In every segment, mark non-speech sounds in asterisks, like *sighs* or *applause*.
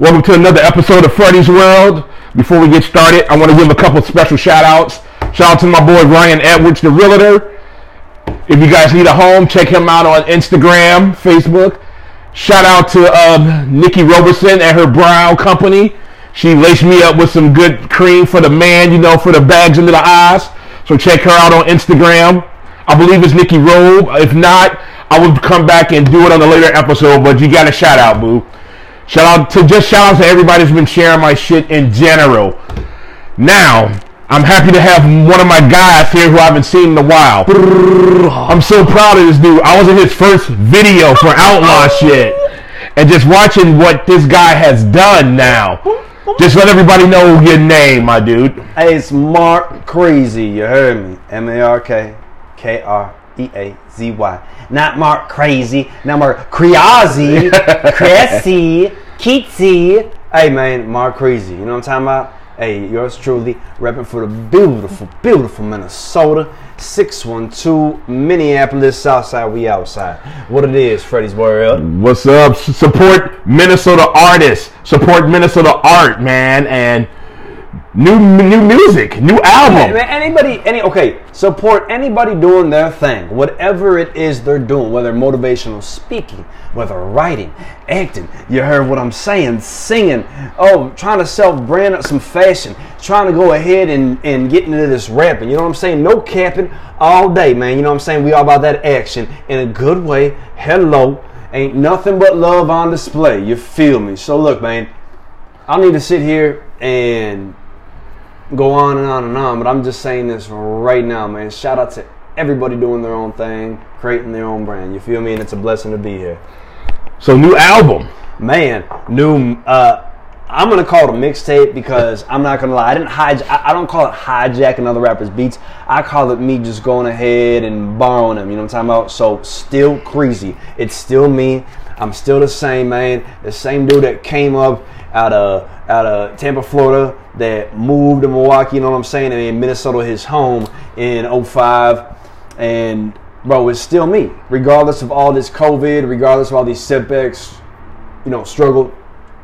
Welcome to another episode of Freddy's World. Before we get started, I want to give a couple special shout outs. Shout out to my boy Ryan Edwards, the realtor. If you guys need a home, check him out on Instagram, Facebook. Shout out to uh, Nikki Roberson and her brow company. She laced me up with some good cream for the man, you know, for the bags under the eyes. So check her out on Instagram. I believe it's Nikki Robe. If not, I would come back and do it on a later episode, but you got a shout out, boo. Shout out to just shout out to everybody who's been sharing my shit in general. Now, I'm happy to have one of my guys here who I haven't seen in a while. I'm so proud of this dude. I was in his first video for Outlaw *laughs* shit. And just watching what this guy has done now. Just let everybody know your name, my dude. Hey, it's Mark Kreazy. You heard me. M A R K K R E A Z Y. Not Mark Crazy. Not Mark Crazy. *laughs* Crazy. Keatsy. Hey, man, Mark Kreazy. You know what I'm talking about? Hey, yours truly, repping for the beautiful, beautiful Minnesota. 612 Minneapolis, Southside, we outside. What it is, Freddy's World. What's up? Support Minnesota artists. Support Minnesota art, man, and new new music, new album. Man, anybody, any okay, support anybody doing their thing, whatever it is they're doing, whether motivational speaking, whether writing, acting. You heard what I'm saying, singing. Oh, trying to self-brand up some fashion, trying to go ahead and and get into this rapping. You know what I'm saying? No capping all day, man. You know what I'm saying? We all about that action in a good way. Hello. Ain't nothing but love on display. You feel me? So look, man, I need to sit here and go on and on and on, but I'm just saying this right now, man. Shout out to everybody doing their own thing, creating their own brand. You feel me? And it's a blessing to be here. So new album. Man, new. Uh, I'm gonna call it a mixtape because I'm not gonna lie. I didn't hide. I I don't call it hijacking other rappers' beats. I call it me just going ahead and borrowing them. You know what I'm talking about? So still crazy. It's still me. I'm still the same man. The same dude that came up out of out of Tampa, Florida, that moved to Milwaukee. You know what I'm saying? And in Minnesota, his home in 05. And bro, it's still me, regardless of all this COVID, regardless of all these setbacks, you know, struggle,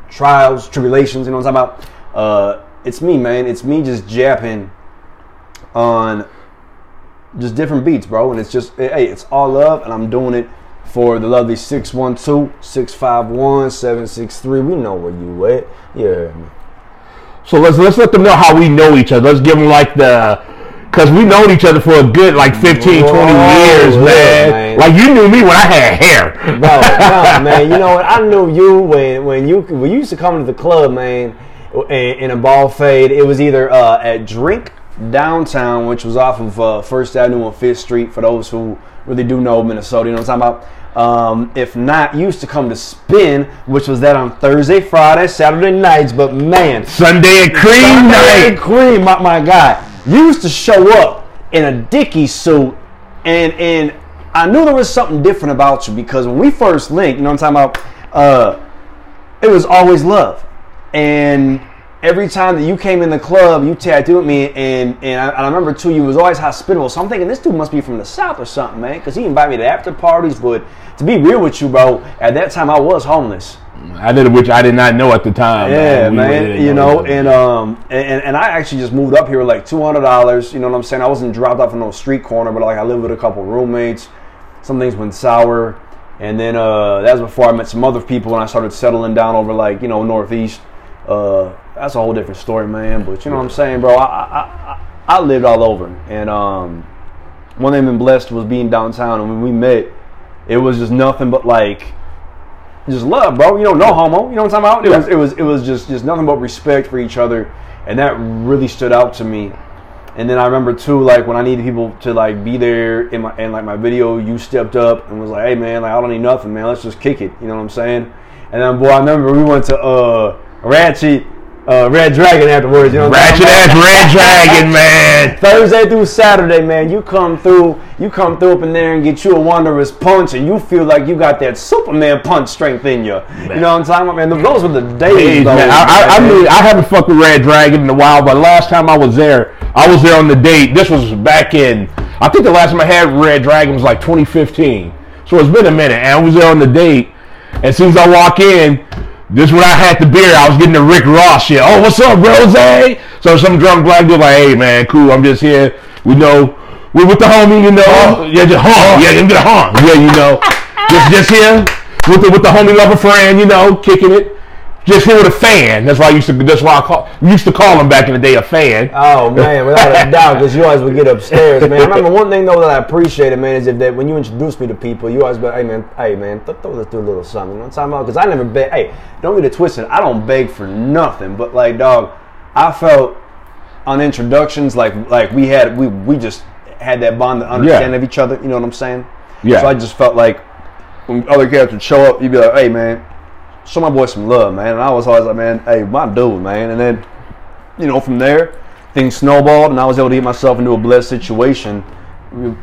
trials, tribulations. You know what I'm talking about? Uh, it's me, man. It's me just japping on just different beats, bro. And it's just, hey, it's all love, and I'm doing it for the lovely 612 651 763. We know where you at. Yeah. So let's let's let them know how we know each other. Let's give them like the because we've known each other for a good like 15, 20 years, man. man. Like you knew me when I had hair. *laughs* No, no, *laughs* man. You know what? I knew you when when you when you used to come to the club, man, in, in a ball fade. It was either uh, at Drink downtown, which was off of uh, First Avenue on Fifth Street. For those who really do know Minnesota, you know what I'm talking about. Um, if not, used to come to Spin, which was that on Thursday, Friday, Saturday nights. But man, Sunday and cream Sunday night. Cream, my, my guy. You used to show up in a Dickie suit, and and I knew there was something different about you because when we first linked, you know what I'm talking about, uh, it was always love. And every time that you came in the club, you tattooed me, and and I, I remember too, you was always hospitable. So I'm thinking this dude must be from the south or something, man, because he invited me to after parties. But to be real with you, bro, at that time I was homeless. I did which I did not know at the time. Yeah, man. really You didn't know, and um, and, and I actually just moved up here with like two hundred dollars. You know what I'm saying? I wasn't dropped off in no street corner, but like I lived with a couple roommates. Some things went sour, and then uh, that was before I met some other people and I started settling down over like you know northeast. Uh, that's a whole different story, man. But you know what I'm saying, bro? I I, I, I lived all over, and um, one thing I've been blessed was being downtown, and when we met, it was just nothing but like just love, bro. You know, no homo. You know what I'm talking about? It was it was it was just just nothing but respect for each other, and that really stood out to me. And then I remember too, like when I needed people to like be there in my in like my video, you stepped up and was like, "Hey man, like I don't need nothing, man. Let's just kick it." You know what I'm saying? And then boy, I remember we went to uh Ratchet, uh Red Dragon afterwards. You know Ratchet ass red dragon, man. *laughs* Thursday through Saturday, man, you come through, you come through up in there and get you a wondrous punch, and you feel like you got that Superman punch strength in you. You know what I'm talking about, man? Those were the days, Hey, though, man, I, I, I mean, I haven't fucked with Red Dragon in a while, but last time I was there, I was there on the date. This was back in, I think the last time I had Red Dragon was like 2015. So it's been a minute, and I was there on the date. As soon as I walk in, This is when I had the beer, I was getting the Rick Ross shit. Oh, what's up, Rose? So some drunk black dude like, hey man, cool. I'm just here. We know we with the homie, you know. Yeah, just hung. Yeah, you get a hung. Yeah, you know. *laughs* just just here with the with the homie lover friend, you know, kicking it. Just here with a fan. That's why I used to. That's why I call. Used to call him back in the day a fan. Oh man, without a doubt, because you always would get upstairs, man. I remember one thing though that I appreciated, man, is if that when you introduced me to people, you always be, like, hey man, hey man, th- throw this through a little something. You know what I'm talking about? Because I never beg. Hey, don't get it twisted. I don't beg for nothing, but like, dog, I felt on introductions like like we had we we just had that bond to understand Yeah. of each other. You know what I'm saying? Yeah. So I just felt like when other cats would show up, you'd be like, hey man, show my boy some love, man. And I was always like, man, hey, my dude, man. And then, you know, from there, things snowballed, and I was able to get myself into a blessed situation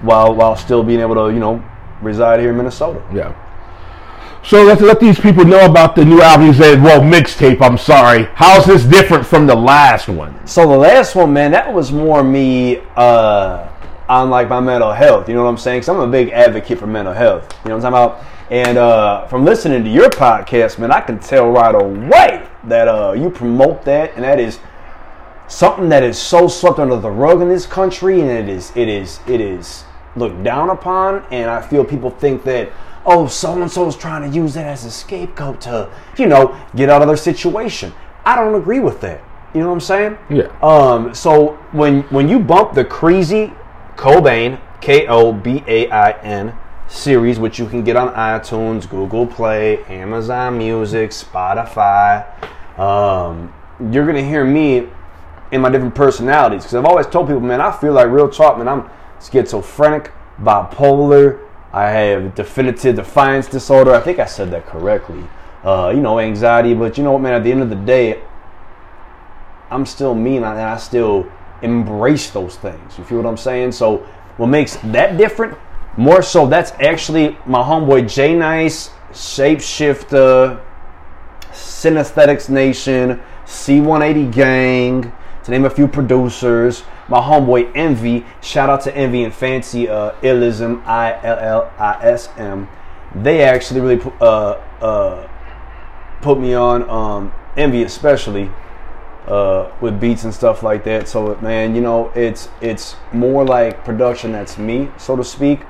while while still being able to, you know, reside here in Minnesota. Yeah. So let's let these people know about the new album. You said, well, mixtape. I'm sorry. How's this different from the last one? So the last one, man, that was more me uh, on like my mental health. You know what I'm saying? Because I'm a big advocate for mental health. You know what I'm talking about? And uh, from listening to your podcast, man, I can tell right away that uh, you promote that, and that is something that is so swept under the rug in this country, and it is, it is, it is looked down upon. And I feel people think that, oh, so and so is trying to use that as a scapegoat to, you know, get out of their situation. I don't agree with that. You know what I'm saying? Yeah. Um. So when when you bump the Kreazy Kobain K O B A I N series, which you can get on iTunes, Google Play, Amazon Music, Spotify, um, you're gonna hear me in my different personalities because I've always told people, man, I feel like real talk, man. I'm schizophrenic, bipolar. I have definitive defiance disorder. I think I said that correctly. Uh, you know, anxiety, but you know what, man? At the end of the day, I'm still mean, and I still embrace those things. You feel what I'm saying? So what makes that different? More so, that's actually my homeboy J Nice, Shapeshifter, Synesthetics Nation, C180 Gang, to name a few producers. My homeboy Envy, shout out to Envy and Fancy uh, Illism, I L L I S M. They actually really uh, uh, put me on, um, Envy especially, uh, with beats and stuff like that. So man, you know, it's it's more like production that's me, so to speak.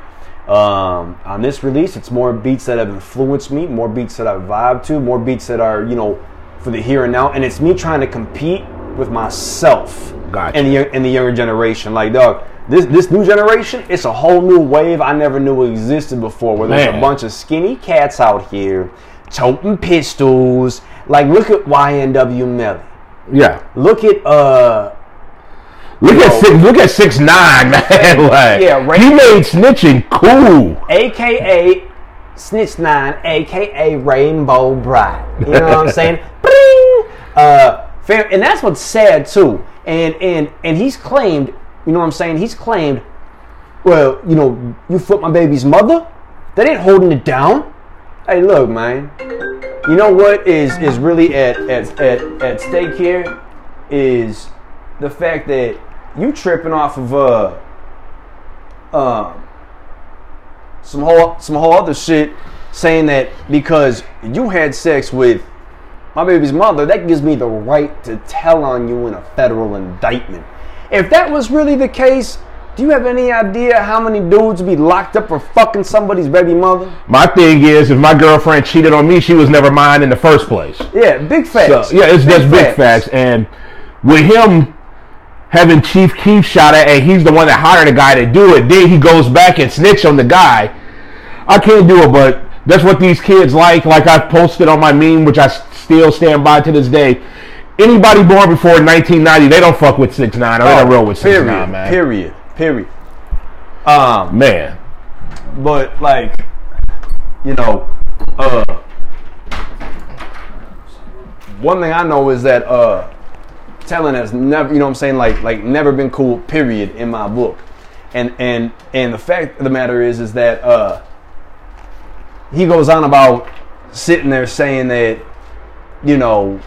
Um, on this release, it's more beats that have influenced me, more beats that I vibe to, more beats that are you know for the here and now, and it's me trying to compete with myself Gotcha. and the and the younger generation. Like dog. This, this new generation, it's a whole new wave I never knew existed before. Where there's Man. a bunch of skinny cats out here, toting pistols. Like, look at YNW Melly. Yeah. Look at uh Look at six, look at six nine *laughs* man. like, Yeah, right. he made snitching cool. aka Snitch Nine, aka Rainbow Bright. You know what I'm *laughs* saying? Bring! Uh and that's what's sad too. And and and he's claimed, you know what I'm saying? He's claimed, well, you know, you flipped my baby's mother? That ain't holding it down. Hey, look, man. You know what is is really at at at, at stake here is the fact that you tripping off of uh um some whole some whole other shit saying that because you had sex with my baby's mother, that gives me the right to tell on you in a federal indictment. If that was really the case, do you have any idea how many dudes be locked up for fucking somebody's baby mother? My thing is, if my girlfriend cheated on me, she was never mine in the first place. Yeah, big facts. So, yeah, it's just big facts. And with him having Chief Keef shot at, and he's the one that hired a guy to do it, then he goes back and snitch on the guy. I can't do it, but that's what these kids like. Like I posted on my meme, which I still stand by to this day. Anybody born before 1990, they don't fuck with six nine. or They don't roll with six nine, man. Period. Period. Um, Man, but like, you know, uh, one thing I know is that uh, telling has never, you know, what I'm saying, like, like never been cool. Period. In my book, and and and the fact of the matter is, is that uh, he goes on about sitting there saying that, you know,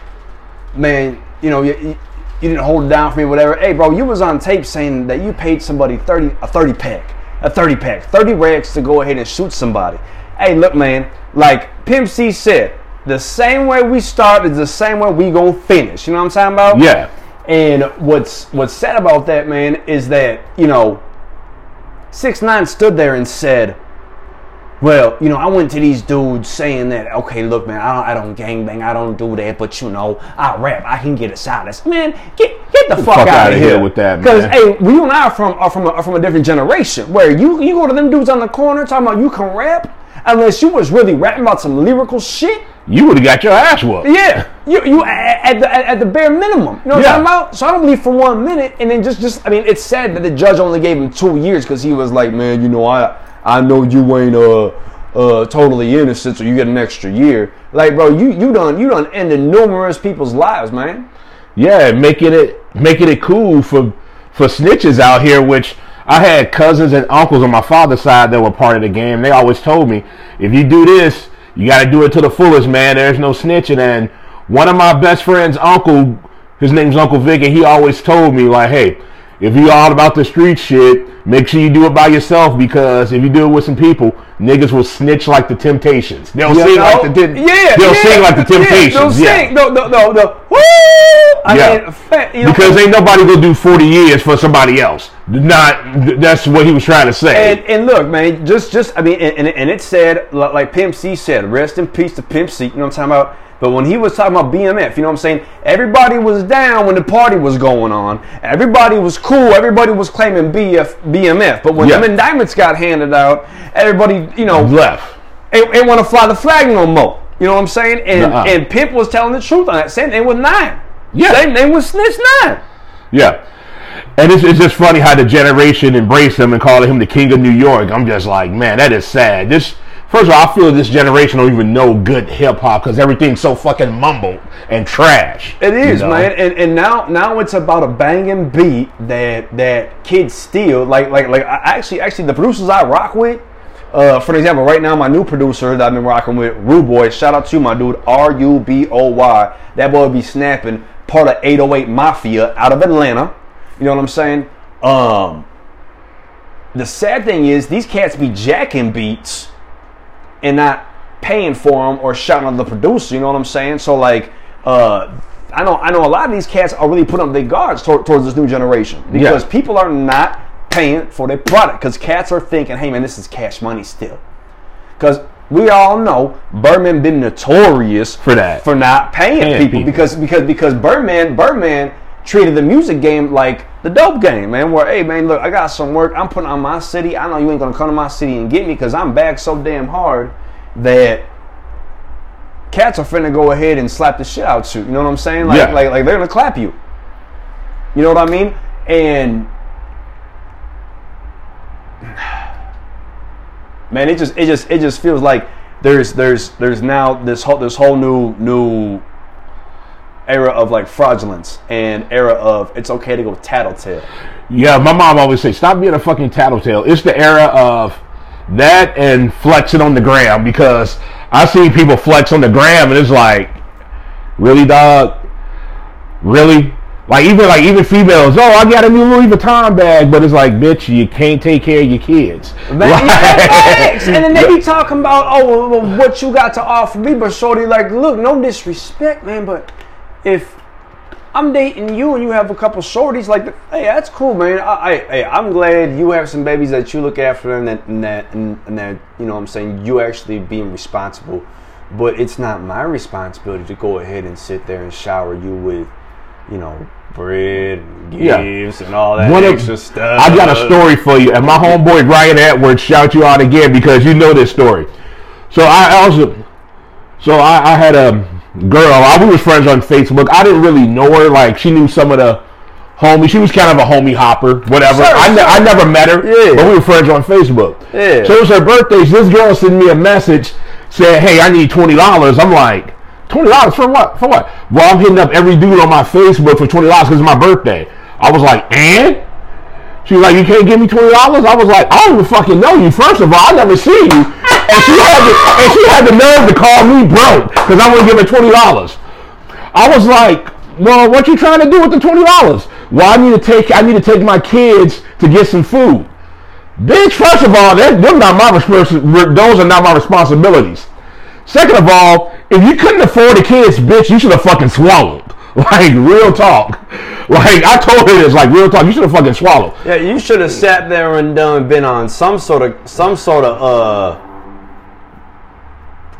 man, you know, you, you, didn't hold it down for me, whatever. Hey, bro, you was on tape saying that you paid somebody 30 a 30 pack, a 30 pack, 30 racks to go ahead and shoot somebody. Hey, look, man, like Pimp C said, the same way we start is the same way we gonna finish. You know what I'm talking about? Yeah. And what's what's sad about that, man, is that you know, six nine stood there and said, "Well, you know, I went to these dudes saying that, okay, look, man, I don't, I don't gangbang, I don't do that, but you know, I rap, I can get a silence, man. Get get the fuck, fuck out outta of here here with that, man. Because hey, you and I are from are from a, are from a different generation where you you go to them dudes on the corner talking about you can rap, unless you was really rapping about some lyrical shit. You would have got your ass whooped. Yeah, you you at, at the at, at the bare minimum. You know what Yeah. I'm talking about? So I don't believe for one minute, and then just just I mean, it's sad that the judge only gave him two years because he was like, man, you know, I I know you ain't uh uh totally innocent, so you get an extra year. Like, bro, you you done you done ended numerous people's lives, man. Yeah, making it making it cool for for snitches out here, which I had cousins and uncles on my father's side that were part of the game. They always told me, if you do this, you got to do it to the fullest, man. There's no snitching. And one of my best friends' uncle, his name's Uncle Vic, and he always told me, like, hey, if you all about the street shit, make sure you do it by yourself because if you do it with some people, niggas will snitch like the Temptations. They'll You sing know? like the yeah, they'll yeah, sing like the yeah, Temptations. they'll Yeah, sing, no, no, no, no. Woo! I Yeah. mean, you know, because ain't nobody gonna do 40 years for somebody else. Not that's what he was trying to say. And, and look, man, just just I mean, and, and, it said like Pimp C said, rest in peace to Pimp C. You know what I'm talking about? But when he was talking about BMF, you know what I'm saying? Everybody was down when the party was going on. Everybody was cool. Everybody was claiming BF, BMF. But when Yeah. them indictments got handed out, everybody, you know, left. ain't, ain't want to fly the flag no more. You know what I'm saying? And Nuh-uh. and Pimp was telling the truth on that. Same thing with Nine. Yeah. Same thing with Snitch Nine. Yeah. And it's, it's just funny how the generation embraced him and called him the king of New York. I'm just like, man, that is sad. This first of all, I feel this generation don't even know good hip hop because everything's so fucking mumbled and trash. It is, you know? man, and, and now now it's about a banging beat that that kids steal. Like like like I actually actually the producers I rock with. Uh, for example, right now my new producer that I've been rocking with, Rude Boy. Shout out to my dude R U B O Y. That boy be snapping. Part of 808 Mafia out of Atlanta. You know what I'm saying? Um, the sad thing is these cats be jacking beats and not paying for them or shouting at the producer. You know what I'm saying? So like, uh, I know I know a lot of these cats are really putting up their guards tor- towards this new generation because Yeah. people are not paying for their product because cats are thinking, hey man, this is cash money still. Because we all know Birdman been notorious For that. for not paying, Paying people, people. because because because Birdman Birdman treated the music game like the dope game, man. Where hey man, look, I got some work I'm putting on my city. I know you ain't gonna come to my city and get me because I'm back so damn hard that cats are finna go ahead and slap the shit out you. You know what I'm saying? Like Yeah. like like they're gonna clap you. You know what I mean? And *sighs* man, it just it just it just feels like there's there's there's now this whole this whole new new era of like fraudulence and era of it's okay to go tattletale. Yeah, my mom always say, stop being a fucking tattletale. It's the era of that and flexing on the gram because I see people flex on the gram and it's like, really, dog? Really? Like even like even females, oh, I got a new Louis Vuitton bag, but it's like, bitch, you can't take care of your kids. *laughs* Like- yeah, and then they be talking about oh well, what you got to offer me, but shorty like, look, no disrespect, man, but if I'm dating you and you have a couple shorties, like, hey, that's cool, man. I, I, I'm glad you have some babies that you look after them, and that, and that, and, and that, you know, what I'm saying you actually being responsible. But it's not my responsibility to go ahead and sit there and shower you with, you know, bread, and Yeah. gifts, and all that One of- extra stuff. I got a story for you, and my homeboy Ryan Edwards shout you out again because you know this story. So I also, so I, I had a girl. I, we was friends on Facebook. I didn't really know her. Like she knew some of the homies. She was kind of a homie hopper, whatever. Sure, I, ne- sure. I never met her, Yeah. but we were friends on Facebook. Yeah. So it was her birthday. So this girl sent me a message saying, "Hey, I need twenty dollars." I'm like. Twenty dollars for what? For what? Well, I'm hitting up every dude on my Facebook for twenty dollars because it's my birthday. I was like, and she was like, "You can't give me twenty dollars." I was like, "I don't even fucking know you. First of all, I never see you." And she had the, and she had the nerve to call me broke because I wouldn't give her twenty dollars. I was like, "Well, what you trying to do with the twenty dollars?" Well, I need to take I need to take my kids to get some food. Bitch, first of all, that them not my Those are not my responsibilities. Second of all, if you couldn't afford the kids, bitch, you should have fucking swallowed. *laughs* Like real talk. Like I told her this, like real talk. You should have fucking swallowed. Yeah, you should have sat there and done been on some sort of some sort of uh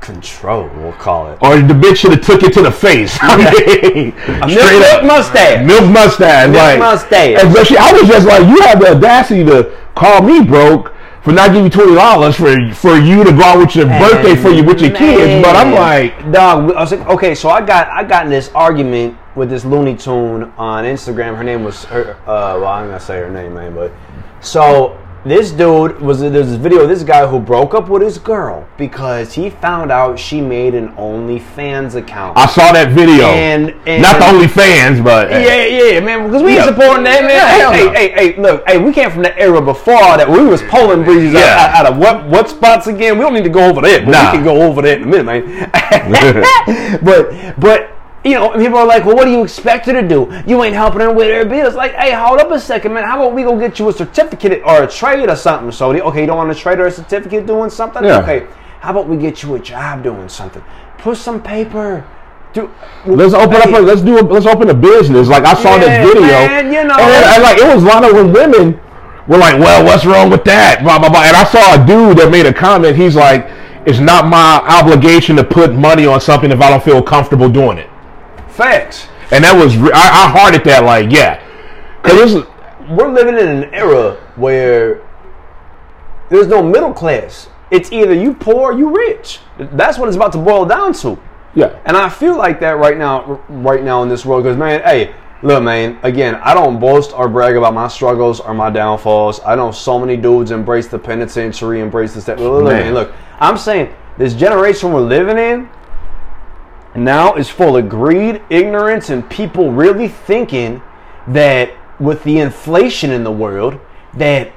control. We'll call it. Or the bitch should have took it to the face. *laughs* I mean, milk, milk mustache. milk mustache. Milk like, mustache. And so she, I was just like, you have the audacity to call me broke for not giving you twenty dollars for for you to go out with your birthday for you with your kids. But I'm like, dog. I was like, okay, so I got I got in this argument with this Looney Tune on Instagram. Her name was her. Uh, well, I'm gonna say her name, man, but so this dude was there's this video of this guy who broke up with his girl because he found out she made an OnlyFans account. I saw that video. And- and- not the only fans, but Yeah, yeah, man. Because we ain't Yeah. supporting that, man. Yeah, hey, hey, hey, hey, look, hey, we came from the era before all that. We was pulling breezes out- Yeah. out, out of what what spots again? We don't need to go over that, but Nah. we can go over that in a minute, man. *laughs* *laughs* but but you know, people are like, well, what do you expect her to do? You ain't helping her with her bills. Like, hey, hold up a second, man. How about we go get you a certificate or a trade or something? So, okay, you don't want a trade or a certificate doing something? Yeah. Okay, how about we get you a job doing something? Put some paper. Do, Let's open up. A, let's do. A, let's open a business. Like I saw Yeah, this video, man, you know. and, and, like it was a lot of when women were like, "Well, what's wrong with that?" Blah blah blah. And I saw a dude that made a comment. He's like, "It's not my obligation to put money on something if I don't feel comfortable doing it." Facts. And that was re- I, I hearted that. Like, yeah, because we're living in an era where there's no middle class. It's either you poor, or you rich. That's what it's about to boil down to. yeah, And I feel like that right now, right now in this world. Because man, hey, look, man. Again, I don't boast or brag about my struggles or my downfalls. I know so many dudes embrace the penitentiary, embrace the step. Look, Man. man, look. I'm saying this generation we're living in now is full of greed, ignorance, and people really thinking that with the inflation in the world, that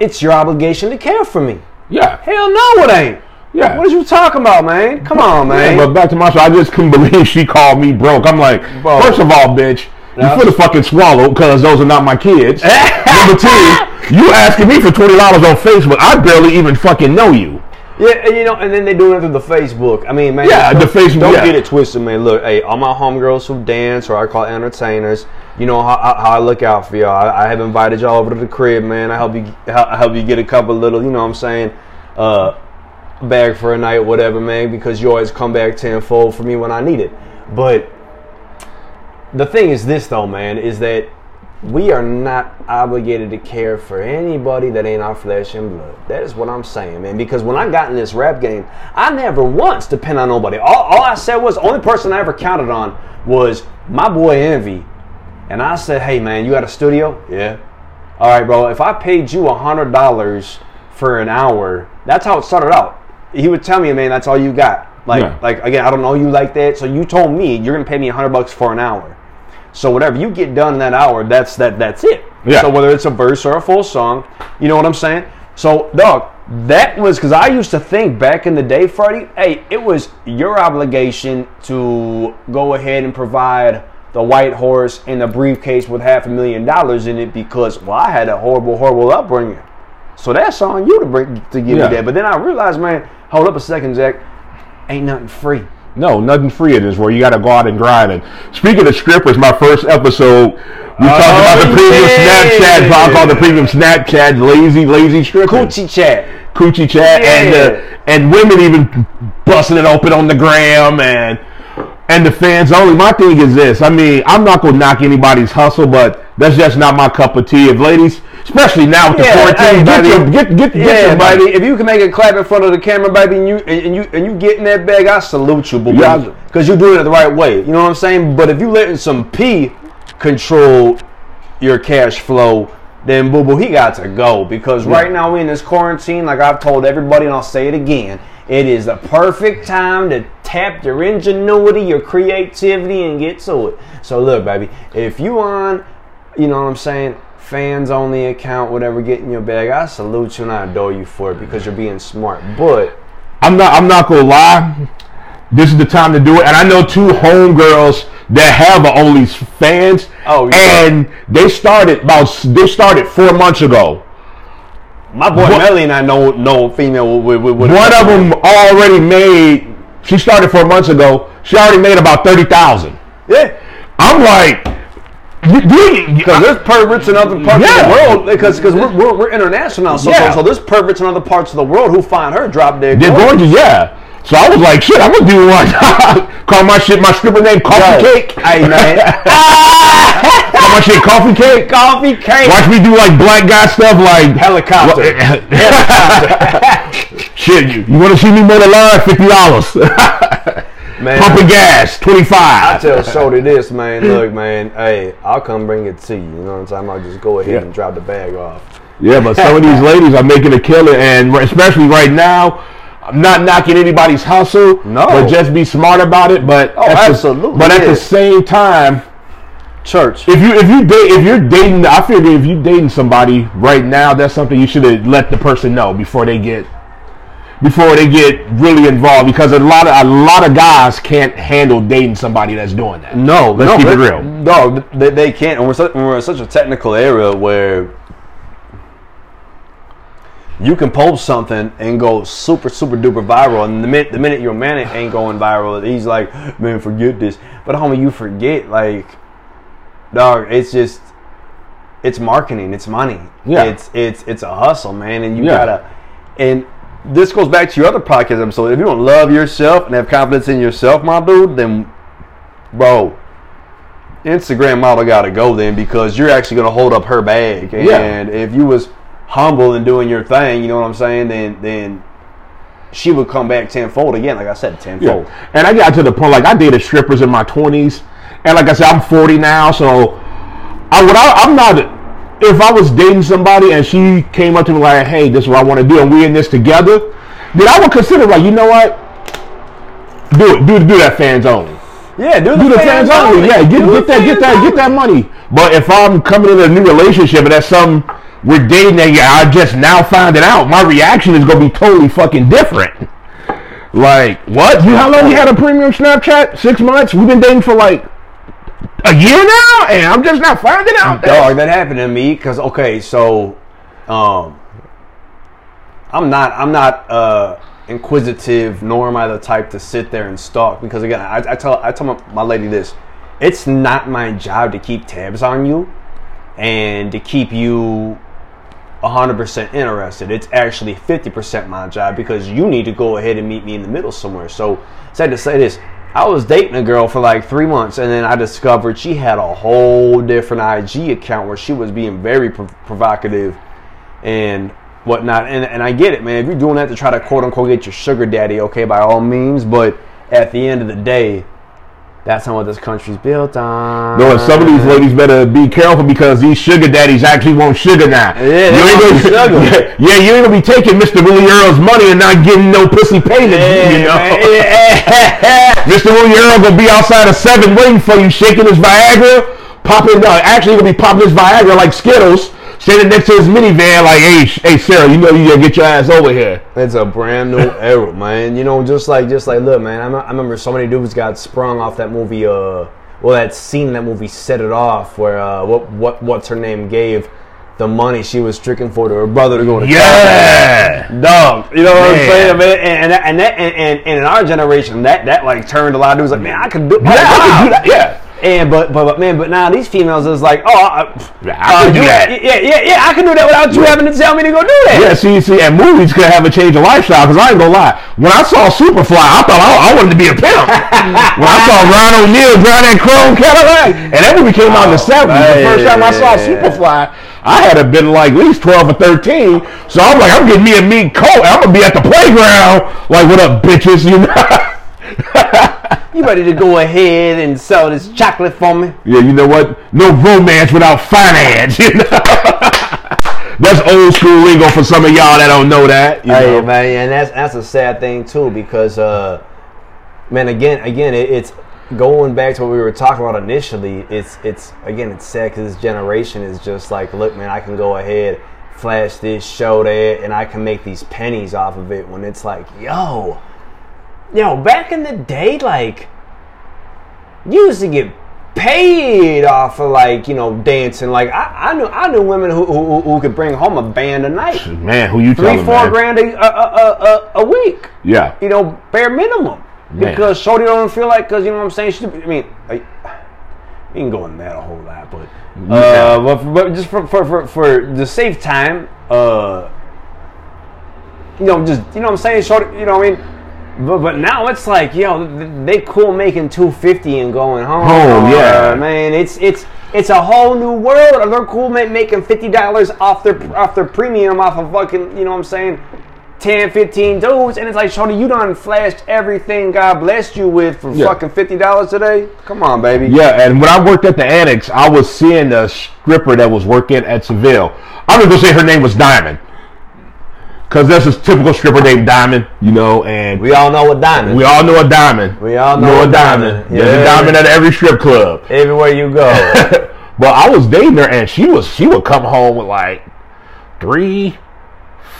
it's your obligation to care for me. yeah, Hell no, it ain't. yeah. What are you talking about, man? Come on, Yeah, man. but back to my show, I just couldn't *laughs* believe she called me broke. I'm like, Bro. first of all, bitch, Yeah. you should have fucking swallowed because those are not my kids. *laughs* Number two, you asking me for twenty dollars on Facebook. I barely even fucking know you. Yeah, and you know, and then they doing it through the Facebook. I mean, man, Yeah, the Facebook, Don't yeah. get it twisted, man. Look, hey, all my homegirls who dance, or I call entertainers. You know how, how how I look out for y'all. I, I have invited y'all over to the crib, man. I help you, I help you get a couple little, you know, what I'm saying, uh, bag for a night, whatever, man. Because you always come back tenfold for me when I need it. But the thing is this, though, man, is that we are not obligated to care for anybody that ain't our flesh and blood. That is what I'm saying, man. Because when I got in this rap game, I never once depend on nobody. All, all I said was, the only person I ever counted on was my boy Envy. And I said, hey, man, you got a studio? Yeah. All right, bro. If I paid you a hundred dollars for an hour, that's how it started out. He would tell me, man, that's all you got. Like, Yeah. like again, I don't know you like that. So you told me you're gonna pay me a hundred bucks for an hour. So whatever you get done in that hour, that's that. That's it. Yeah. So whether it's a verse or a full song, you know what I'm saying? So dog, that was because I used to think back in the day, Freddy. Hey, it was your obligation to go ahead and provide the white horse and the briefcase with half a million dollars in it because well, I had a horrible, horrible upbringing. So that's on you to bring to give Yeah. me that. But then I realized, man, hold up a second, Zach, Ain't nothing free. No, nothing free it is where you got to go out and grind. And speaking of strippers, my first episode, we talked about the premium Oh, yeah. Snapchat. I call the premium Snapchat lazy, lazy strippers. Coochie chat. coochie chat and uh, and women even busting it open on the gram and and the fans only. My thing is this. I mean, I'm not gonna knock anybody's hustle, but that's just not my cup of tea. If ladies, especially now with the Yeah, quarantine, hey, get, your, get get get Yeah, your baby. If you can make a clap in front of the camera, baby, and you and, you and you get in that bag, I salute you, Yeah. boo, because you're doing it the right way. You know what I'm saying? But if you letting some P control your cash flow, then boo boo, he got to go. Because right now we in this quarantine, like I've told everybody, and I'll say it again, it is the perfect time to tap your ingenuity, your creativity, and get to it. So look, baby, if you on, you know what I'm saying, fans only account, whatever, get in your bag, I salute you and I adore you for it because you're being smart. But I'm not. I'm not gonna lie. This is the time to do it. And I know two homegirls that have a OnlyFans. Oh, yeah. and they started about. They started four months ago. my boy What- Melly and I know no female with, with, with One of them already made She started four months ago. She already made about thirty thousand. Yeah. I'm like, Because there's perverts in other parts Yeah. of the world. Because because we're, we're, we're international. So, Yeah. so there's perverts in other parts of the world who find her drop dead. they're gorgeous. gorgeous, yeah. So I was like, shit, I'm gonna do one. *laughs* Call my shit my stripper name Coffee Yo, Cake. Hey man. *laughs* Call my shit Coffee Cake. Coffee cake. Watch me do like black guy stuff like Helicopter. Eh, eh. *laughs* shit, you, you want to see me mow the line? Fifty dollars. Man, Pumping gas, 25. I tell *laughs* Shorty this, man. Look, man. Hey, I'll come bring it to you. You know what I'm saying? I'll just go ahead Yeah. and drop the bag off. Yeah, but some of these *laughs* ladies are making a killing, and especially right now, I'm not knocking anybody's hustle. No. but just be smart about it. But Oh, at the- absolutely, but at yeah. the same time, Church. if you if you date if you're dating, I feel if you're dating somebody right now, that's something you should have let the person know before they get before they get really involved because a lot of a lot of guys can't handle dating somebody that's doing that. No, let's no, keep it real. No, they, they can't. And we're, such, we're in such a technical era where you can post something and go super, super duper viral. And the minute, the minute your man ain't going viral, he's like, man, forget this. But homie, you forget, like, dog, it's just, it's marketing, it's money. Yeah. It's, it's, it's a hustle, man. And you Yeah. gotta, and this goes back to your other podcast episode. If you don't love yourself and have confidence in yourself, my dude, then, bro, Instagram model got to go then because you're actually going to hold up her bag. And Yeah. if you was humble and doing your thing, you know what I'm saying, then then she would come back tenfold again. Like I said, tenfold. Yeah. And I got to the point like I dated strippers in my twenties, and like I said, I'm 40 now, so I would I, I'm not. If I was dating somebody and she came up to me like, "Hey, this is what I want to do, and we're in this together," then I would consider like, you know what, do it, do do that fans only. Yeah, do the, Do the fans only, yeah. Get, get that, get that, only. get that money. But if I'm coming in a new relationship and that's some we're dating and yeah, I just now found it out, my reaction is gonna be totally fucking different. Like what? You how long you had a premium Snapchat? Six months? We've been dating for like a year now, and I'm just not finding out. Dog, that happened to me because okay, so um, I'm not I'm not uh, inquisitive, nor am I the type to sit there and stalk. Because again, I, I tell I tell my, my lady this: it's not my job to keep tabs on you and to keep you 100% interested. It's actually 50% my job because you need to go ahead and meet me in the middle somewhere. So, sad to say this, I was dating a girl for like three months and then I discovered she had a whole different IG account where she was being very prov- provocative and whatnot. And, and I get it, man. If you're doing that to try to quote unquote get your sugar daddy, okay, by all means. But at the end of the day, that's not what this country's built on. No, and some of these ladies better be careful because these sugar daddies actually want sugar now. Yeah, you ain't gonna, *laughs* sugar. Yeah, you ain't gonna be taking Mr. Willie Earl's money and not getting no pussy payments. Yeah, you know? *laughs* yeah. Mr. Willie Earl gonna be outside of seven waiting for you, shaking his Viagra, popping. Uh, actually, gonna be popping his Viagra like Skittles, standing next to his minivan, like, "Hey, hey, Sarah, you know you gotta get your ass over here." It's a brand new *laughs* era, man. You know, just like, just like, look, man. I, me- I remember so many dudes got sprung off that movie. Uh, well, that scene in that movie set it off, where uh, what, what, what's her name gave the money she was stricken for to her brother to go to Yeah. dog. You know what I'm saying, man? And and that, and, that and, and, in our generation, that that like turned a lot of dudes like, man, I could do, Yeah, I can do that. Yeah. And but but but man, but now these females is like, oh, I, Yeah, I can do you- that. Yeah, yeah, yeah, I can do that without you having to tell me to go do that. Yeah, see, see, and movies could have a change of lifestyle. Because I ain't gonna lie, when I saw Superfly, I thought I, I wanted to be a pimp. *laughs* when I saw Ron O'Neal drive that chrome Cadillac, and that movie came out in the Oh, seventies. The first time I saw. Superfly, I had to been like at least twelve or thirteen. So I'm like, I'm getting me a meat coat. I'm gonna be at the playground, like, what up, bitches? You know. *laughs* *laughs* You ready to go ahead and sell this chocolate for me? Yeah, you know what? No romance without finance. *laughs* You know, that's old school lingo for some of y'all that don't know that. You Hey know? man, and that's that's a sad thing too because uh, man, again, again, it, it's going back to what we were talking about initially. It's it's again, it's sad because this generation is just like, look, man, I can go ahead, flash this, show that, and I can make these pennies off of it. When it's like, yo, yo, back in the day, like you used to get paid off of like you know dancing. Like I, I knew I knew women who, who who could bring home a band a night *laughs* Man, who you three, telling, four man? grand a, a, a, a, a week. Yeah. You know, bare minimum. Man. because Shorty don't feel like because you know what I'm saying. She, I mean, I, we can go in that a whole lot, but uh, but, for, but just for, for for for the safe time, uh, you know, just you know what I'm saying. Shorty, you know what I mean. But, but now it's like yo, th- they cool making two fifty and going home. Home, yeah. Man, it's it's it's a whole new world. They're cool ma- making fifty dollars off their off their premium off of fucking you know what I'm saying. 10, 15 dudes, and it's like, Shorty, you done flashed everything God blessed you with for Yeah. fucking fifty dollars today. Come on, baby. Yeah, and when I worked at the annex, I was seeing the stripper that was working at Seville. I'm just gonna say her name was Diamond, cause that's a typical stripper named Diamond, you know. And we, all know what diamond. We all know a diamond. We all know a diamond. There's Yeah. a diamond at every strip club. *laughs* Everywhere you go. *laughs* but I was dating her, and she was she would come home with like three,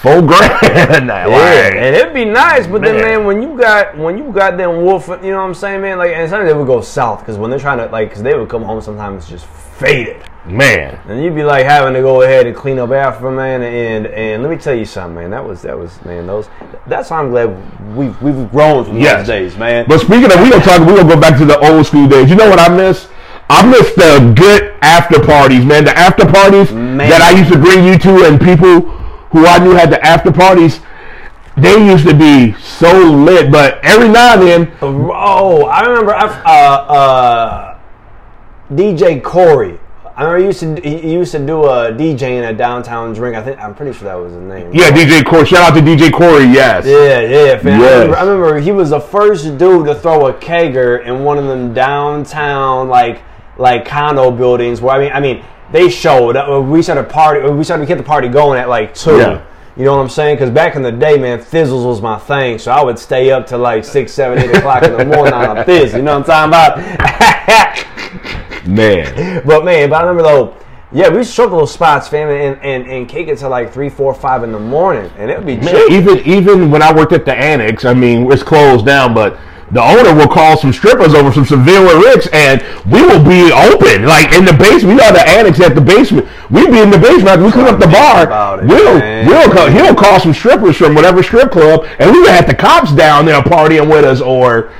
four grand. *laughs* Yeah, like, and it'd be nice, but then Man. man, when you got when you got them wolf, you know what I'm saying, man. Like, and sometimes they would go south because when they're trying to like, because they would come home sometimes just faded, man, and you'd be like having to go ahead and clean up after man. And and let me tell you something, man. That was that was man. Those that's why I'm glad we've we've grown from Yes. those days, man. But speaking of, we gonna talk. We gonna go back to the old school days. You know what I miss? I miss the good after parties, man. The after parties Man. that I used to bring you to, and people who I knew had the after parties. They used to be so lit, but every now and then, Oh, I remember uh, uh, DJ Corey. I remember he used to he used to do a DJ in a downtown drink. I think I'm pretty sure that was his name. yeah, DJ Corey. Shout out to DJ Corey. Yes, Yeah, yeah, fam. I, remember, I remember he was the first dude to throw a kegger in one of them downtown like like condo buildings. Where I mean, I mean, they showed. Uh, we started party. We started to get the party going at like two. Yeah. You know what I'm saying? Because back in the day, man, Thizzles was my thing. So I would stay up till like six, seven, eight o'clock in the morning on a Thizz. You know what I'm talking about? *laughs* man. But man, but I remember though, yeah, we to show those spots, fam, and, and, and kick it till like three, four, five in the morning, and it would be Man, chill. even even when I worked at the annex, I mean, it's closed down, but the owner will call some strippers over from Seville and Ricks, and we will be open, like in the basement. We know, the annex at the basement. We'd be in the basement. after We clean up the bar. it, we'll man. we'll call, he'll call some strippers from whatever strip club, and we would have the cops down there partying with us, or.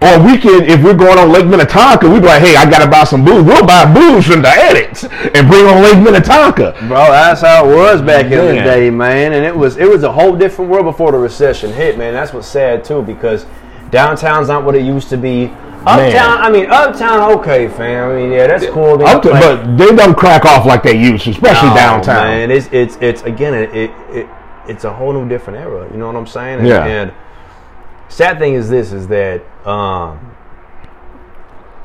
Or we can, if we're going on Lake Minnetonka, we'd be like, hey, I got to buy some booze. We'll buy booze from the annex and bring on Lake Minnetonka. Bro, that's how it was back in the day, man. And it was it was a whole different world before the recession hit, man. That's what's sad too, because downtown's not what it used to be. Uptown, I mean, uptown, okay, fam. I mean, yeah, that's cool. I mean, Up like- but they don't crack off like they used to, especially No, downtown. Man, it's it's it's again, it, it it it's a whole new different era. You know what I'm saying? And, Yeah. And sad thing is this is that um,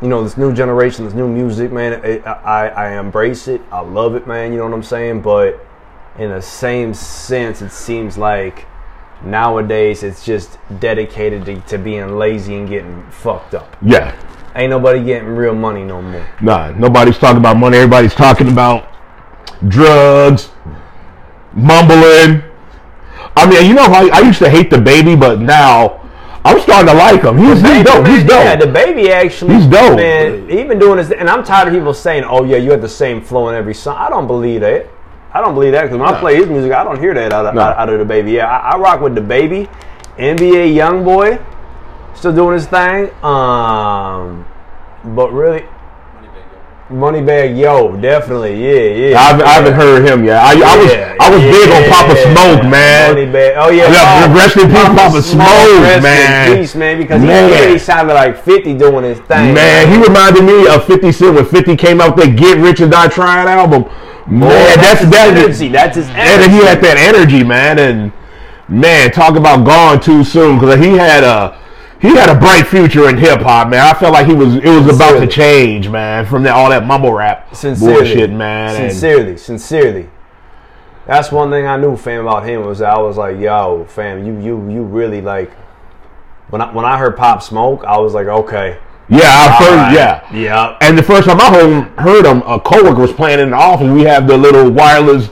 you know this new generation, this new music, man. It, I I embrace it. I love it, man. You know what I'm saying? But in the same sense, it seems like nowadays it's just dedicated to, to being lazy and getting fucked up. Yeah, Ain't nobody getting real money no more. nah, nobody's talking about money. Everybody's talking about drugs, mumbling. I mean, you know, I, I used to hate DaBaby, but now I'm starting to like him. He's, he's dope. He's dope. Yeah, DaBaby actually. He's dope. Man, he been doing this, and I'm tired of people saying, "Oh yeah, you have the same flow in every song." I don't believe that. I don't believe that because when I play his music, I don't hear that out of, No. out, out of DaBaby. Yeah, I, I rock with DaBaby, NBA YoungBoy, still doing his thing. Um, but really, Moneybagg Yo, definitely, yeah, yeah. I, haven't- I haven't heard him yet. I, I was I was big on Papa yeah. Smoke, man. Moneybagg. Oh yeah, Yeah, oh, rest in peace, Papa Smoke, rest man. In peace, man, because Man. he, he sounded like 50 doing his thing. Man, he reminded me of 50 Cent when 50 came out with that Get Rich and Die Trying album. Man, Boy, that's his that. energy. That's his And he had that energy, man. And man, talk about gone too soon because he had a he had a bright future in hip hop, man. I felt like he was it was about to change, man, from that all that mumble rap sincerely, bullshit, man. And- Sincerely, sincerely. That's one thing I knew, fam, about him was I was like, yo, fam, you you you really like. When I when I heard Pop Smoke, I was like, okay, yeah, I heard, right, yeah. yeah. And the first time I heard, heard him, a coworker was playing in the office. We have the little wireless.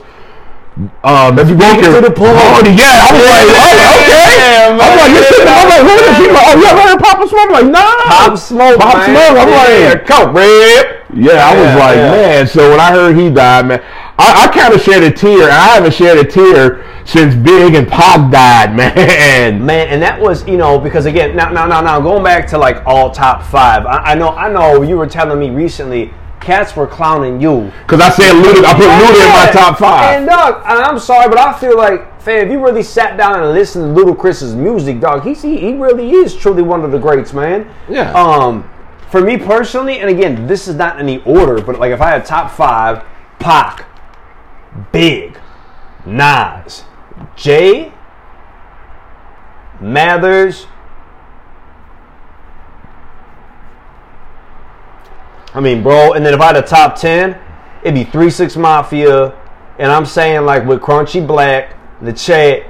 Um, speaker. to the point. Oh, yeah, I was like, oh, okay. Yeah, I'm like, you're sitting there, I'm like, is this? She's like, oh, you ever heard Papa Smoke? I'm like, nah. Pop Smoke, Pop. Smoke. I'm Yeah, like, come, rip. yeah, I was Yeah, like, yeah. man. So when I heard he died, man, I, I kind of shed a tear. and I haven't shed a tear since Big and Pop died, *laughs* man. Man, and that was you know because again now now now now going back to like all top five. I, I know I know you were telling me recently. Cats were clowning you Because I said Luda, I put Luda in my top five. And dog, and I'm sorry, but I feel like, fam, if you really sat down and listened to Ludacris's music, dog, he's, he he really is truly one of the greats, man. Yeah. Um, for me personally, and again, this is not in any order, but like if I had top five, Pac, Big, Nas, Jay, Mathers. I mean, bro, and then if I had a top ten, it'd be Three Six Mafia, and I'm saying like with Crunchy Black, the Chat,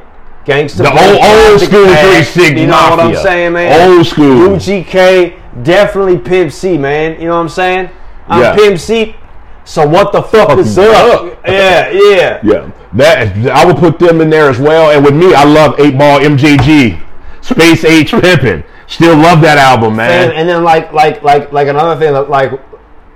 Gangsta, The Black, old- old school Bag, 3 6 You know what I'm saying, man? Old school. UGK, definitely Pimp C, man. You know what I'm saying? I'm Yeah. Pimp C. So what the fuck is Fucking up? up. Yeah, yeah. Yeah, that is, I would put them in there as well. And with me, I love Eight Ball MJG, Space Age Pimpin'. Still love that album, man. And, and then like like like like another thing like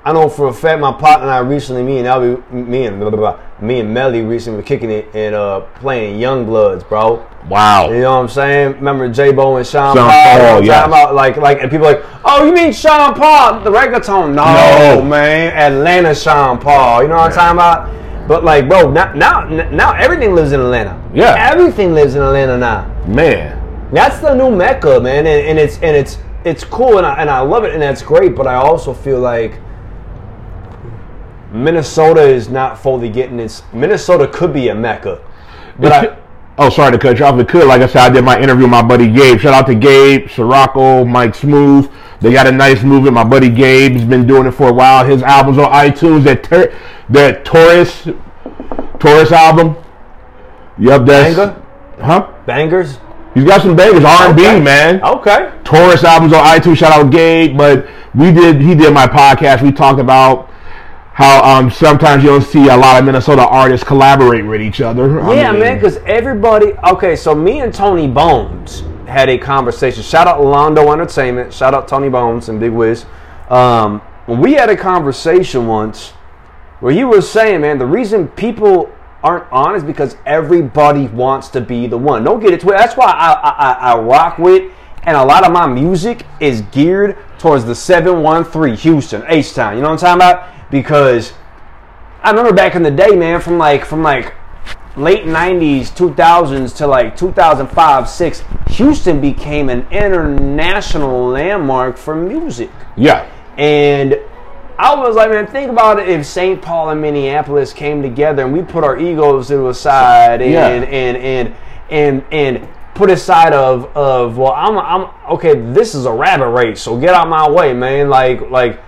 I know for a fact my partner and I recently me and Albie me and blah, blah, blah, me and Melly recently were kicking it and uh playing YoungBloodZ, bro. wow. You know what I'm saying? Remember J Bo and Sean, Sean Paul? Paul, You know what I'm yes. talking about? Like like and people are like, oh, you mean Sean Paul, the reggaeton? No, No. man, Atlanta Sean Paul. You know what I'm talking about? But like, bro, now now now everything lives in Atlanta. Yeah. everything lives in Atlanta now. Man. That's the new mecca, man, and, and it's and it's it's cool and I, and I love it and that's great. But I also feel like Minnesota is not fully getting its. Minnesota could be a mecca, but I, oh, sorry to cut you off. It could. Like I said, I did my interview with my buddy Gabe. Shout out to Gabe, Sirocco, Mike Smooth. They got a nice movement. My buddy Gabe's been doing it for a while. His album's on iTunes. That ter- that Taurus Taurus album. Yep, that's Banger? huh? bangers. He's got some bangers, R and B, man. Okay. Taurus albums on iTunes. Shout out Gabe. But we did. He did my podcast. We talked about how um, sometimes you don't see a lot of Minnesota artists collaborate with each other. I Yeah, mean, man, because everybody. Okay, so me and Tony Bones had a conversation. Shout out Londo Entertainment. Shout out Tony Bones and Big Wiz. Um, we had a conversation once where he was saying, man, the reason people aren't on is because everybody wants to be the one. Don't get it twisted. That's why I, I, I, I rock with, and a lot of my music is geared towards the 713 Houston, H Town. You know what I'm talking about? Because I remember back in the day, man, from like from like late 90s 2000s to like 2005 6 houston became an international landmark for music Yeah. and i was like man think about it if st paul and minneapolis came together and we put our egos to the side and Yeah. and and and and put aside of of well i'm i'm okay this is a rabbit race so get out my way man like like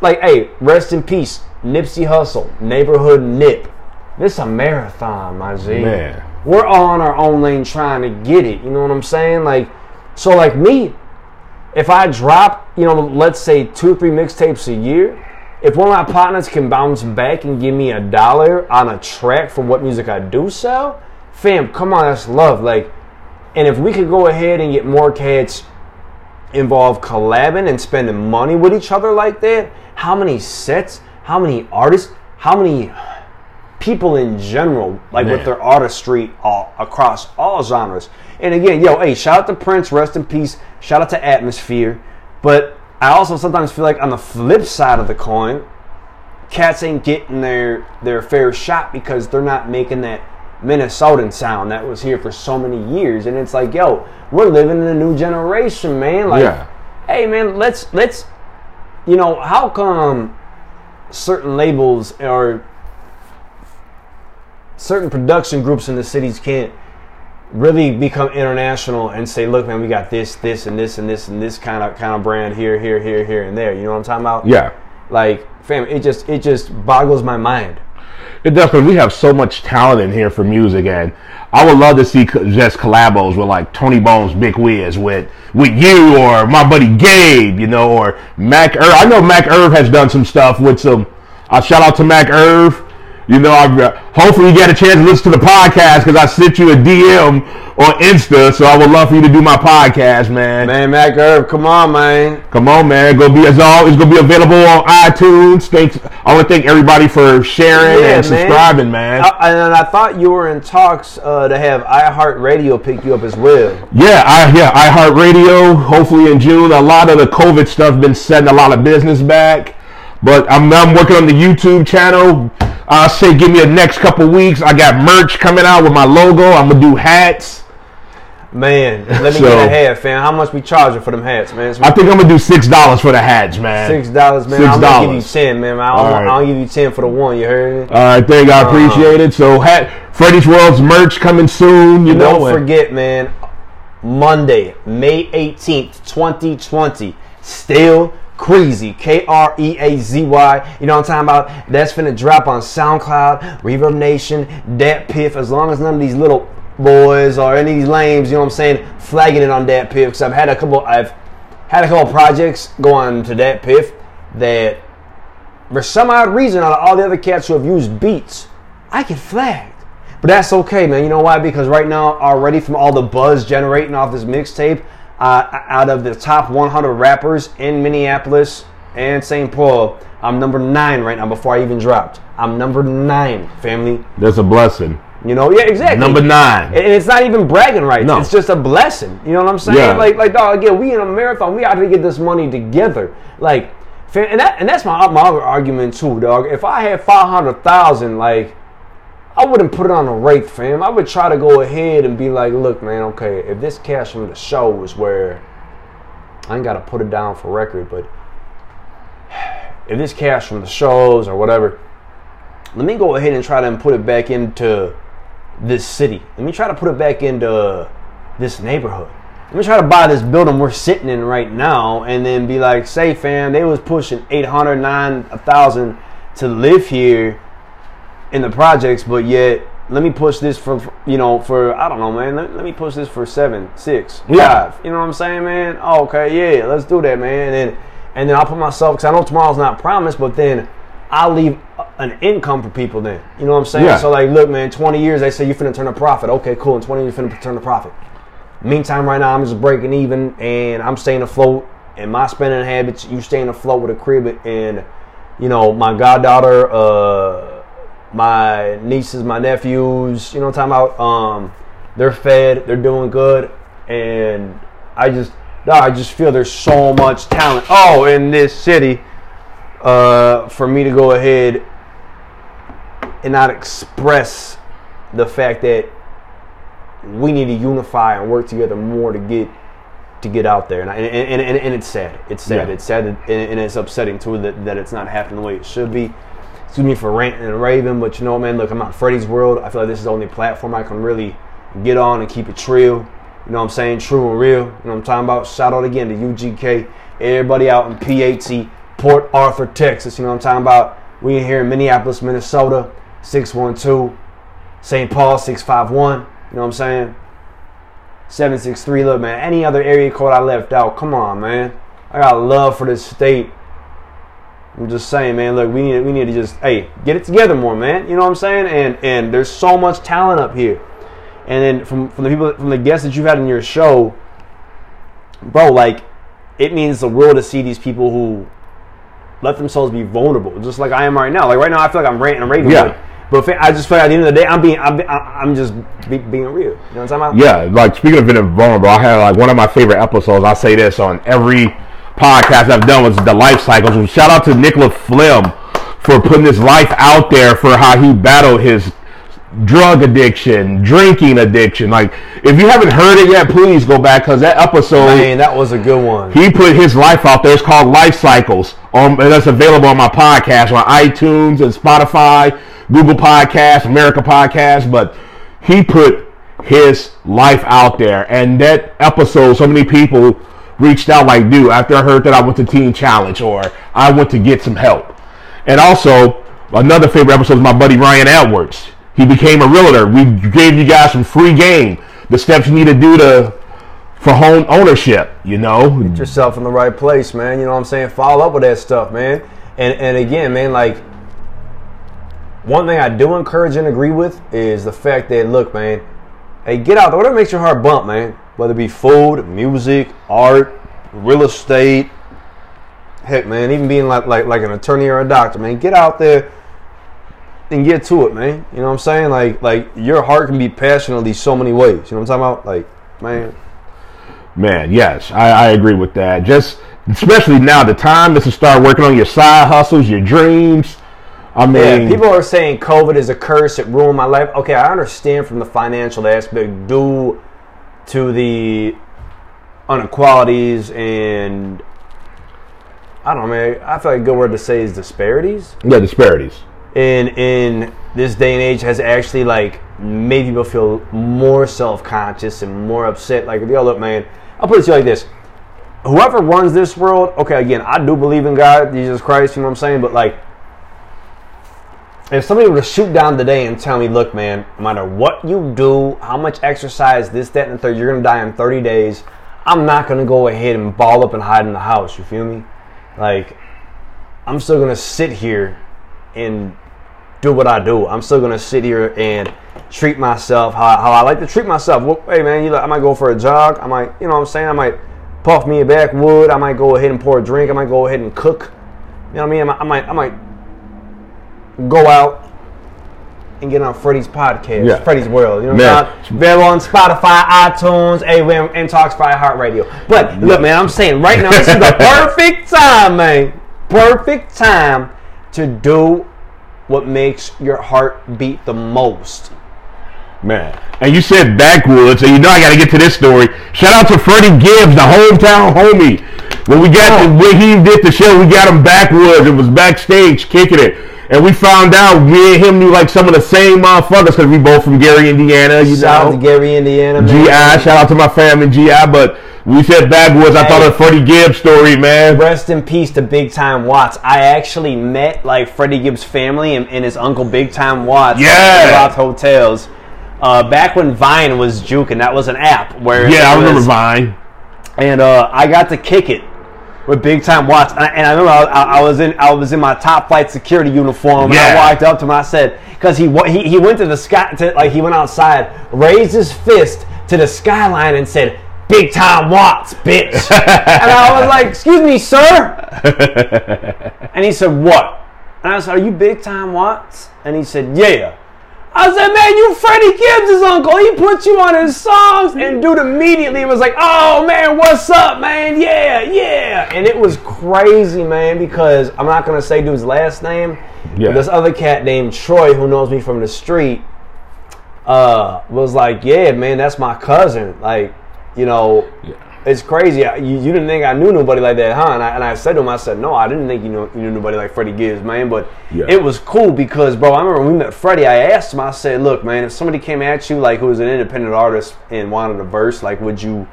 like hey rest in peace Nipsey Hussle neighborhood nip this a marathon my z Man. we're all on our own lane trying to get it you know what i'm saying like so like me if I drop, you know, let's say two or three mixtapes a year, if one of my partners can bounce back and give me a dollar on a track for what music I do sell, fam, come on, that's love. Like, and if we could go ahead and get more cats involved collabing and spending money with each other like that, how many sets, how many artists, how many people in general, like Man. with their artistry all, across all genres. And again, yo, hey, shout out to Prince, rest in peace. Shout out to Atmosphere. But I also sometimes feel like on the flip side of the coin, cats ain't getting their their fair shot because they're not making that Minnesotan sound that was here for so many years. And it's like, yo, we're living in a new generation, man. Like, Yeah. hey, man, let's let's, you know, how come certain labels or certain production groups in the cities can't really become international and say, look, man, we got this, this, and this, and this, and this kind of kind of brand here, here, here, here, and there. You know what I'm talking about? Yeah. Like, fam, it just it just boggles my mind. It but we have so much talent in here for music, and I would love to see just collabos with like Tony Bones, Big Wiz, with with you or my buddy Gabe, you know, or Mac Irv. I know Mac Irv has done some stuff with some. Uh, shout out to Mac Irv. You know, I'm, uh, hopefully you get a chance to listen to the podcast because I sent you a DM on Insta, so I would love for you to do my podcast, man. Man, Mac Irv, come on, man. Come on, man. Go be as always. Gonna be available on iTunes. Thanks. I want to thank everybody for sharing Yeah, and subscribing, man. I, and I thought you were in talks uh, to have iHeartRadio pick you up as well. Yeah, I yeah, iHeartRadio. Hopefully in June. A lot of the COVID stuff been setting a lot of business back. But I'm, I'm working on the YouTube channel. I'll say give me a next couple weeks. I got merch coming out with my logo. I'm gonna do hats. Man, let me So- get a hat, fam. How much we charging for them hats, man? I think I'm gonna do six dollars for the hats, man. Six dollars, man. Six I'm gonna give you ten, man. I'll, All right. I'll give you ten for the one. You heard me? All right, thank I appreciate it. So, hat Freddy's World's merch coming soon. You know, Don't and- forget, man. Monday, May 18th, 2020. Still Kreazy. K R E A Z Y. You know what I'm talking about? That's finna drop on SoundCloud, ReverbNation, Dat Piff. As long as none of these little boys or any of these lames, you know what I'm saying, flagging it on DatPiff. Because I've had a couple. I've had a couple projects go on to DatPiff that, for some odd reason, out of all the other cats who have used beats, I get flagged. But that's okay, man. You know why? Because right now, already from all the buzz generating off this mixtape, uh, out of the top 100 rappers in Minneapolis and St. Paul, I'm number nine right now before I even dropped. I'm number nine, family. that's a blessing. You know, yeah, exactly. Number nine. And it's not even bragging rights. No. It's just a blessing. You know what I'm saying? Yeah. Like, like, dog. Again, we in a marathon. We got to get this money together. Like, and that, and that's my my other argument too, dog. If I had five hundred thousand, like, I wouldn't put it on a rate, fam. I would try to go ahead and be like, look, man, okay, if this cash from the show is where I ain't got to put it down for record, but if this cash from the shows or whatever, let me go ahead and try to put it back into this city. Let me try to put it back into this neighborhood. Let me try to buy this building we're sitting in right now and then be like, say, fam, they was pushing 800, 9,000 to live here in the projects, but yet let me push this for, you know, for, I don't know, man, let, let me push this for seven, six, Yeah. five. You know what I'm saying, man? Oh, okay, yeah, let's do that, man. And then, and then I'll put myself, because I know tomorrow's not promised, but then I'll leave an income for people then. You know what I'm saying? Yeah. So, like, look, man, 20 years, they say you're finna turn a profit. Okay, cool. In 20 years, you're finna turn a profit. Meantime, right now, I'm just breaking even and I'm staying afloat. And my spending habits, you staying afloat with a crib and, you know, my goddaughter, uh, my nieces, my nephews, you know what I'm talking about? Um, they're fed, they're doing good. And I just, no, I just feel there's so much talent. Oh, in this city, uh, for me to go ahead and not express the fact that we need to unify and work together more to get to get out there, and I, and, and, and, and it's sad. It's sad. Yeah. It's sad, that, and, and it's upsetting too that, that it's not happening the way it should be. Excuse me for ranting and raving, but you know, man, look, I'm on Freddy's World. I feel like this is the only platform I can really get on and keep it real. You know what I'm saying? True and real. You know what I'm talking about? Shout out again to UGK, everybody out in PAT, Port Arthur, Texas. You know what I'm talking about? We in here in Minneapolis, Minnesota, 612, St. Paul, 651. You know what I'm saying? 763. Look, man, any other area code I left out, come on, man. I got love for this state. I'm just saying, man. Look, we need we need to just hey get it together more, man. You know what I'm saying? And and there's so much talent up here. And then from from the people from the guests that you've had in your show, bro, like it means the world to see these people who let themselves be vulnerable, just like I am right now. Like right now, I feel like I'm ranting and raving. Yeah. But, but I just feel like at the end of the day, I'm being I'm, I'm just be, being real. You know what I'm talking about? Yeah, like speaking of being vulnerable, I had like one of my favorite episodes. I say this on every podcast I've done was the life cycles. And shout out to Nicola Flim for putting his life out there for how he battled his drug addiction, drinking addiction. Like, if you haven't heard it yet, please go back because that episode Man, that was a good one. he put his life out there. It's called Life Cycles. Um, and that's available on my podcast on iTunes and Spotify, Google Podcasts, America Podcasts. But he put his life out there, and that episode, so many people reached out like, "Dude, after I heard that, I went to Teen Challenge or I went to get some help." And also, another favorite episode is my buddy Ryan Edwards. He became a realtor. We gave you guys some free game, the steps you need to do to for home ownership. You know, Put yourself in the right place, man. You know what I'm saying? Follow up with that stuff, man. And and again, man, like one thing I do encourage and agree with is the fact that look, man, hey, get out there. Whatever makes your heart bump, man. Whether it be food, music, art, real estate, heck, man, even being like like like an attorney or a doctor, man, get out there and get to it, man. You know what I'm saying? Like like your heart can be passionately so many ways. You know what I'm talking about? Like, man. Man, yes, I, I agree with that. Just especially now, the time is to start working on your side hustles, your dreams. I mean, Yeah, people are saying COVID is a curse. It ruined my life. Okay, I understand from the financial aspect due to the inequalities and I don't know, man. I feel like a good word to say is disparities. yeah, disparities. In in this day and age, has actually like made people feel more self conscious and more upset. Like, yo, look, man. I'll put it to you like this: whoever runs this world, okay, again, I do believe in God, Jesus Christ. You know what I'm saying? But like, if somebody were to shoot down today and tell me, look, man, no matter what you do, how much exercise, this, that, and the third, you're gonna die in 30 days. I'm not gonna go ahead and ball up and hide in the house. You feel me? Like, I'm still gonna sit here and do what I do. I'm still gonna sit here and treat myself how, how I like to treat myself. Well, hey man, you I might go for a jog. I might, you know what I'm saying? I might puff me a backwood. I might go ahead and pour a drink. I might go ahead and cook. You know what I mean? I might, I might, I might go out and get on Freddy's podcast, Yeah. Freddy's World. You know what Man. I'm saying? Available on Spotify, iTunes, everywhere, and Talkspi iHeartRadio. But look, man, I'm saying right now, this is the *laughs* perfect time, man. Perfect time to do what makes your heart beat the most. Man. And you said backwoods, and you know I got to get to this story. Shout out to Freddie Gibbs, the hometown homie. When we got oh. the, when he did the show, we got him backwoods. It was backstage kicking it. And we found out me and him knew like some of the same motherfuckers because we both from Gary, Indiana. You Shout out know, to Gary, Indiana. man. GI. Shout out to my family, GI. But we said backwoods. I thought of Freddie Gibbs story, man. Rest in peace to Big Time Watts. I actually met like Freddie Gibbs' family and, and his uncle Big Time Watts Yeah. at Hotels. Uh, back when Vine was juking, that was an app where Yeah, I remember was- Vine. and uh, I got to kick it with Big Time Watts. And I, and I remember I, I- was in I was in my top flight security uniform, and I walked up to him. I said, because he he he went to the sky, to, like he went outside, raised his fist to the skyline, and said. Big time Watts, bitch. *laughs* and I was like, excuse me, sir. *laughs* and he said, what? And I said, are you Big Time Watts? And he said, yeah. I said, man, you Freddie Gibbs' uncle. He put you on his songs. And dude immediately was like, oh, man, what's up, man? Yeah, yeah. And it was crazy, man, because I'm not going to say dude's last name. Yeah. This other cat named Troy, who knows me from the street, uh, was like, yeah, man, that's my cousin. Like, you know, it's crazy. I- You, you didn't think I knew nobody like that, huh? And I, and I said to him, I said, no, I didn't think you knew, you knew nobody like Freddie Gibbs, man. But Yeah. it was cool because, bro, I remember when we met Freddie, I asked him, I said, look, man, if somebody came at you, like, who was an independent artist and wanted a verse, like, would you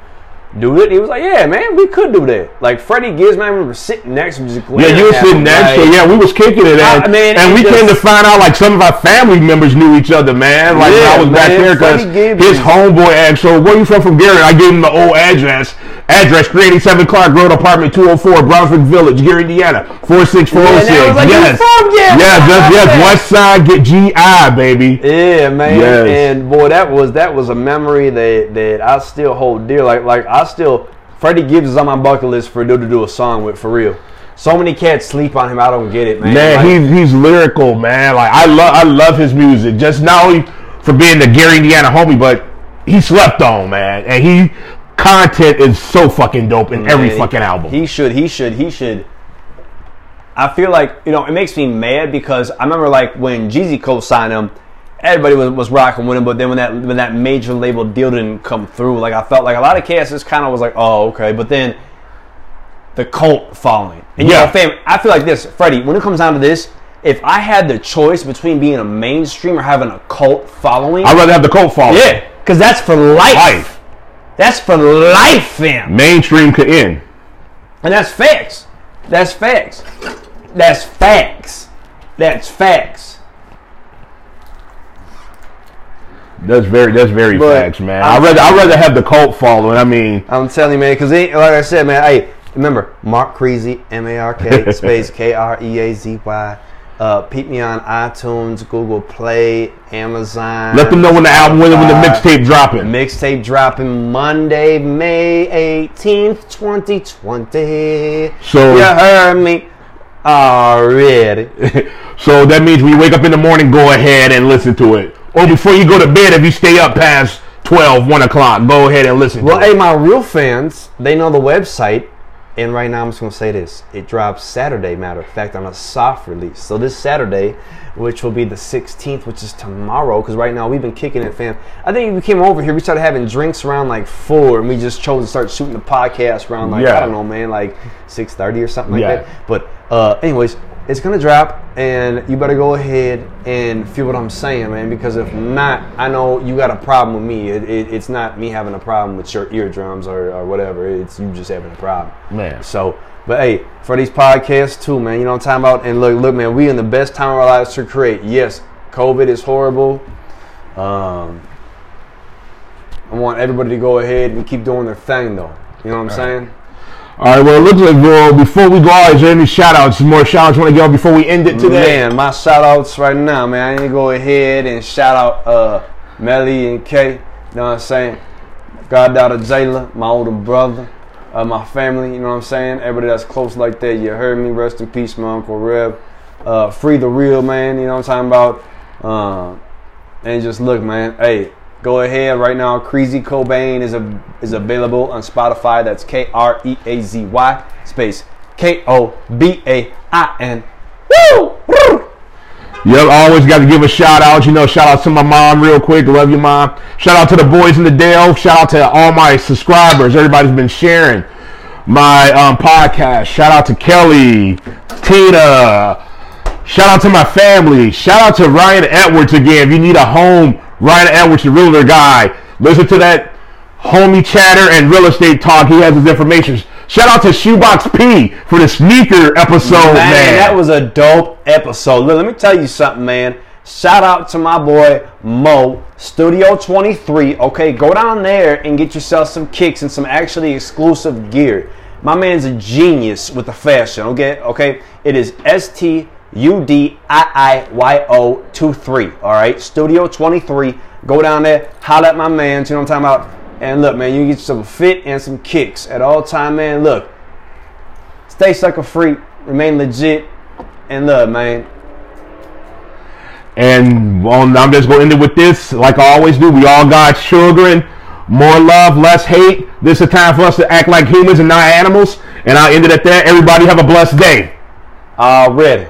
do it? He was like, yeah, man, we could do that. Like, Freddie Gibbs, man, I remember sitting next to just Yeah, you were sitting next to like- yeah, we was kicking it, and, I mean, and we just- came to find out like some of our family members knew each other, man. Like when Yeah, I was back there because his homeboy asked, "So where you from?" From Gary. I gave him the old address. Address: 387 Clark Road, apartment 204, Brunswick Village, Gary, Indiana, 46406. Yeah, and I was like, yes, "You from Gary? yeah, just yes. West Side, get GI, baby. Yeah, man. Yes. And boy, that was that was a memory that that I still hold dear. Like like I still Freddie Gibbs is on my bucket list for dude to do a song with for real. So many cats sleep on him. I don't get it, man. Man, Like, he's he's lyrical, man. Like I love I love his music. Just not only for being the Gary Indiana homie, but he slept on, man. And he content is so fucking dope in every man, he- fucking album. He should. He should. He should. I feel like you know it makes me mad because I remember like when Jeezy co-signed him, everybody was, was rocking with him. But then when that when that major label deal didn't come through, like I felt like a lot of cats just kind of was like, oh okay. But then the cult following, and Yeah. you know, fam, I feel like this, Freddie. When it comes down to this, if I had the choice between being a mainstream or having a cult following, I'd rather have the cult following. yeah, because that's for life. Life. That's for life, fam. Mainstream could end. And that's facts. That's facts. That's facts. That's facts. That's very that's very But facts, man. I'm- I'd rather I'd rather have the cult following. I mean, I'm telling you, man, because like I said, man, hey, remember Mark Kreazy, M A R K *laughs* space K R E A Z Y. Uh, peep me on iTunes, Google Play, Amazon. Let them know when the album, when, when the mixtape dropping. Mixtape dropping Monday, May 18th, 2020. So- you heard me already. *laughs* So that means when you wake up in the morning, go ahead and listen to it. Or before you go to bed, if you stay up past 12, 1 o'clock, go ahead and listen well, hey, my real fans, they know the website. And right now, I'm just gonna say this: it drops Saturday. Matter of fact, on a soft release. So this Saturday, which will be the 16th, which is tomorrow, because right now we've been kicking it, fam. I think we came over here, we started having drinks around like four, and we just chose to start shooting the podcast around like Yeah. I don't know, man, like 6:30 or something like Yeah. that. But uh, anyways, it's gonna drop, and you better go ahead and feel what I'm saying, man. Because if not, I know you got a problem with me. It, it, it's not me having a problem with your eardrums or, or whatever. It's you just having a problem. Man. So, but hey, for these podcasts too, man. You know what I'm talking about? And look, look, man, we in the best time of our lives to create. Yes, COVID is horrible. Um, I want everybody to go ahead and keep doing their thing, though. You know what I'm saying? All right, well, it looks like, well, before we go out, is there any shout outs, more shout outs want to give before we end it today? Man, my shout outs right now, man. I need to go ahead and shout out uh Melly and Kay. You know what I'm saying? Goddaughter Jayla, my older brother, uh, my family, you know what I'm saying? Everybody that's close like that, you heard me. Rest in peace, my Uncle Reb. Uh, free the real man, you know what I'm talking about? Uh, and just look, man. Hey, go ahead right now. Kreazy Kobain is a, is available on Spotify. That's K R E A Z Y space K O B A I N. Woo! Yep, always got to give a shout out. You know, shout out to my mom real quick. Love you, mom. Shout out to the boys in the Dale. Shout out to all my subscribers. Everybody's been sharing my um, podcast. Shout out to Kelly, Tina. Shout out to my family. Shout out to Ryan Edwards again. If you need a home, Ryan Edwards, the realtor guy. Listen to that homie chatter and real estate talk. He has his information. Shout out to Shoebox P for the sneaker episode, man. man, that was a dope episode. Look, let me tell you something, man. Shout out to my boy Mo, Studio 23. Okay, go down there and get yourself some kicks and some actually exclusive gear. My man's a genius with the fashion. Okay, okay. It is S T U D I I Y O 23. All right, Studio 23. Go down there, holla at my man. You know what I'm talking about? And look, man, you get some fit and some kicks at all time, man. Look, stay sucker free, remain legit, and look, man. And well, I'm just going to end it with this. Like I always do, we all got children. More love, less hate. This is a time for us to act like humans and not animals. And I'll end it at that. Everybody have a blessed day. Already.